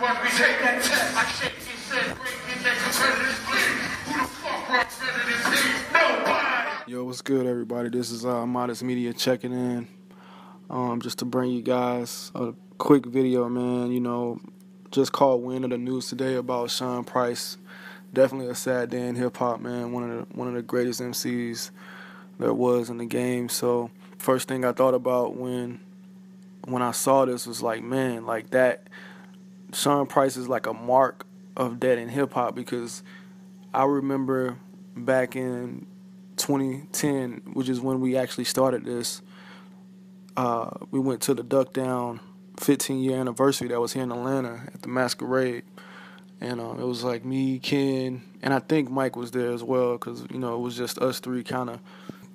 when we take that test, I shake break bleed. Who the fuck rocks better than. Yo, what's good, everybody? This is uh, Modest Media checking in. Um, just to bring you guys a quick video, man. You know, just caught wind of the news today about Sean Price. Definitely a sad day in hip hop, man. One of the one of the greatest MCs there was in the game. So first thing I thought about when when I saw this was like, man, like that Sean Price is like a mark of that in hip hop because I remember back in 2010, which is when we actually started this, uh, we went to the Duck Down 15 year anniversary that was here in Atlanta at the Masquerade. And um, it was like me, Ken, and I think Mike was there as well because, you know, it was just us three kind of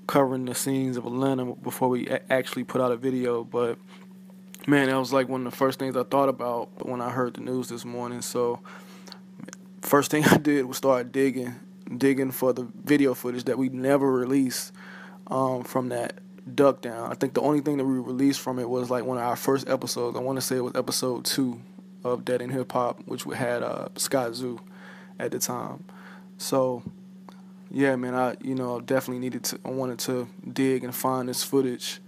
covering the scenes of Atlanta before we a- actually put out a video. But man, that was like one of the first things I thought about when I heard the news this morning. So, first thing I did was start digging digging for the video footage that we never released um, from that duck down. I think the only thing that we released from it was like one of our first episodes. I want to say it was episode two of Dead End Hip Hop, which we had uh, Scott Zoo at the time. So yeah, man, I you know definitely needed to. I wanted to dig and find this footage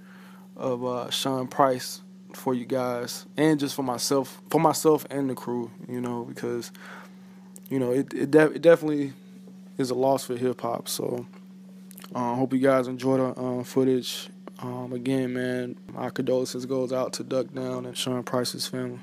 of uh, Sean Price for you guys, and just for myself, for myself and the crew, you know, because you know it it, de- it definitely is a loss for hip hop. So I uh, hope you guys enjoyed the uh, footage. Um, again, man, my condolences goes out to Duck Down and Sean Price's family.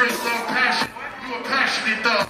drink passion. You a passionate though.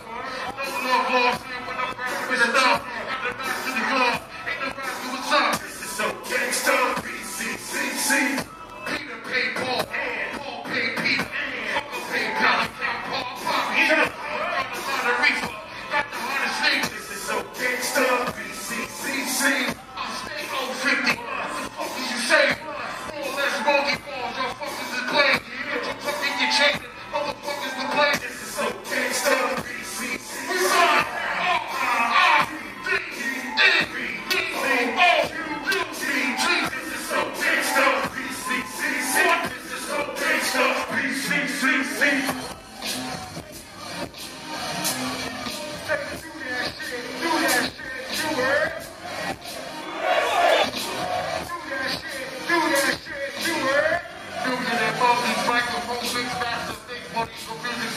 Take that test. I shake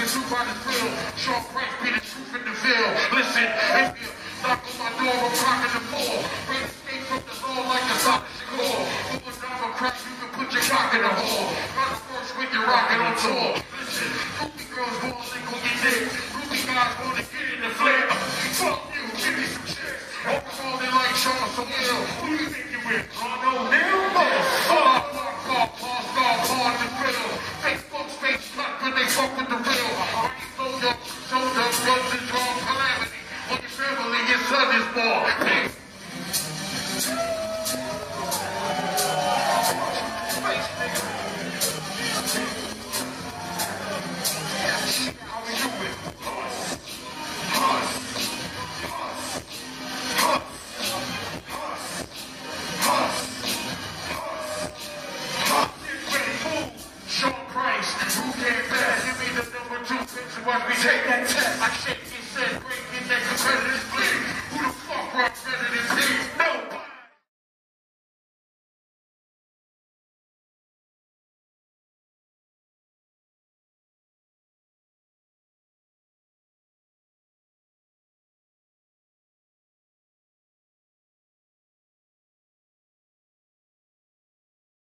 your set, break, get that competitive split. Who the fuck rock better than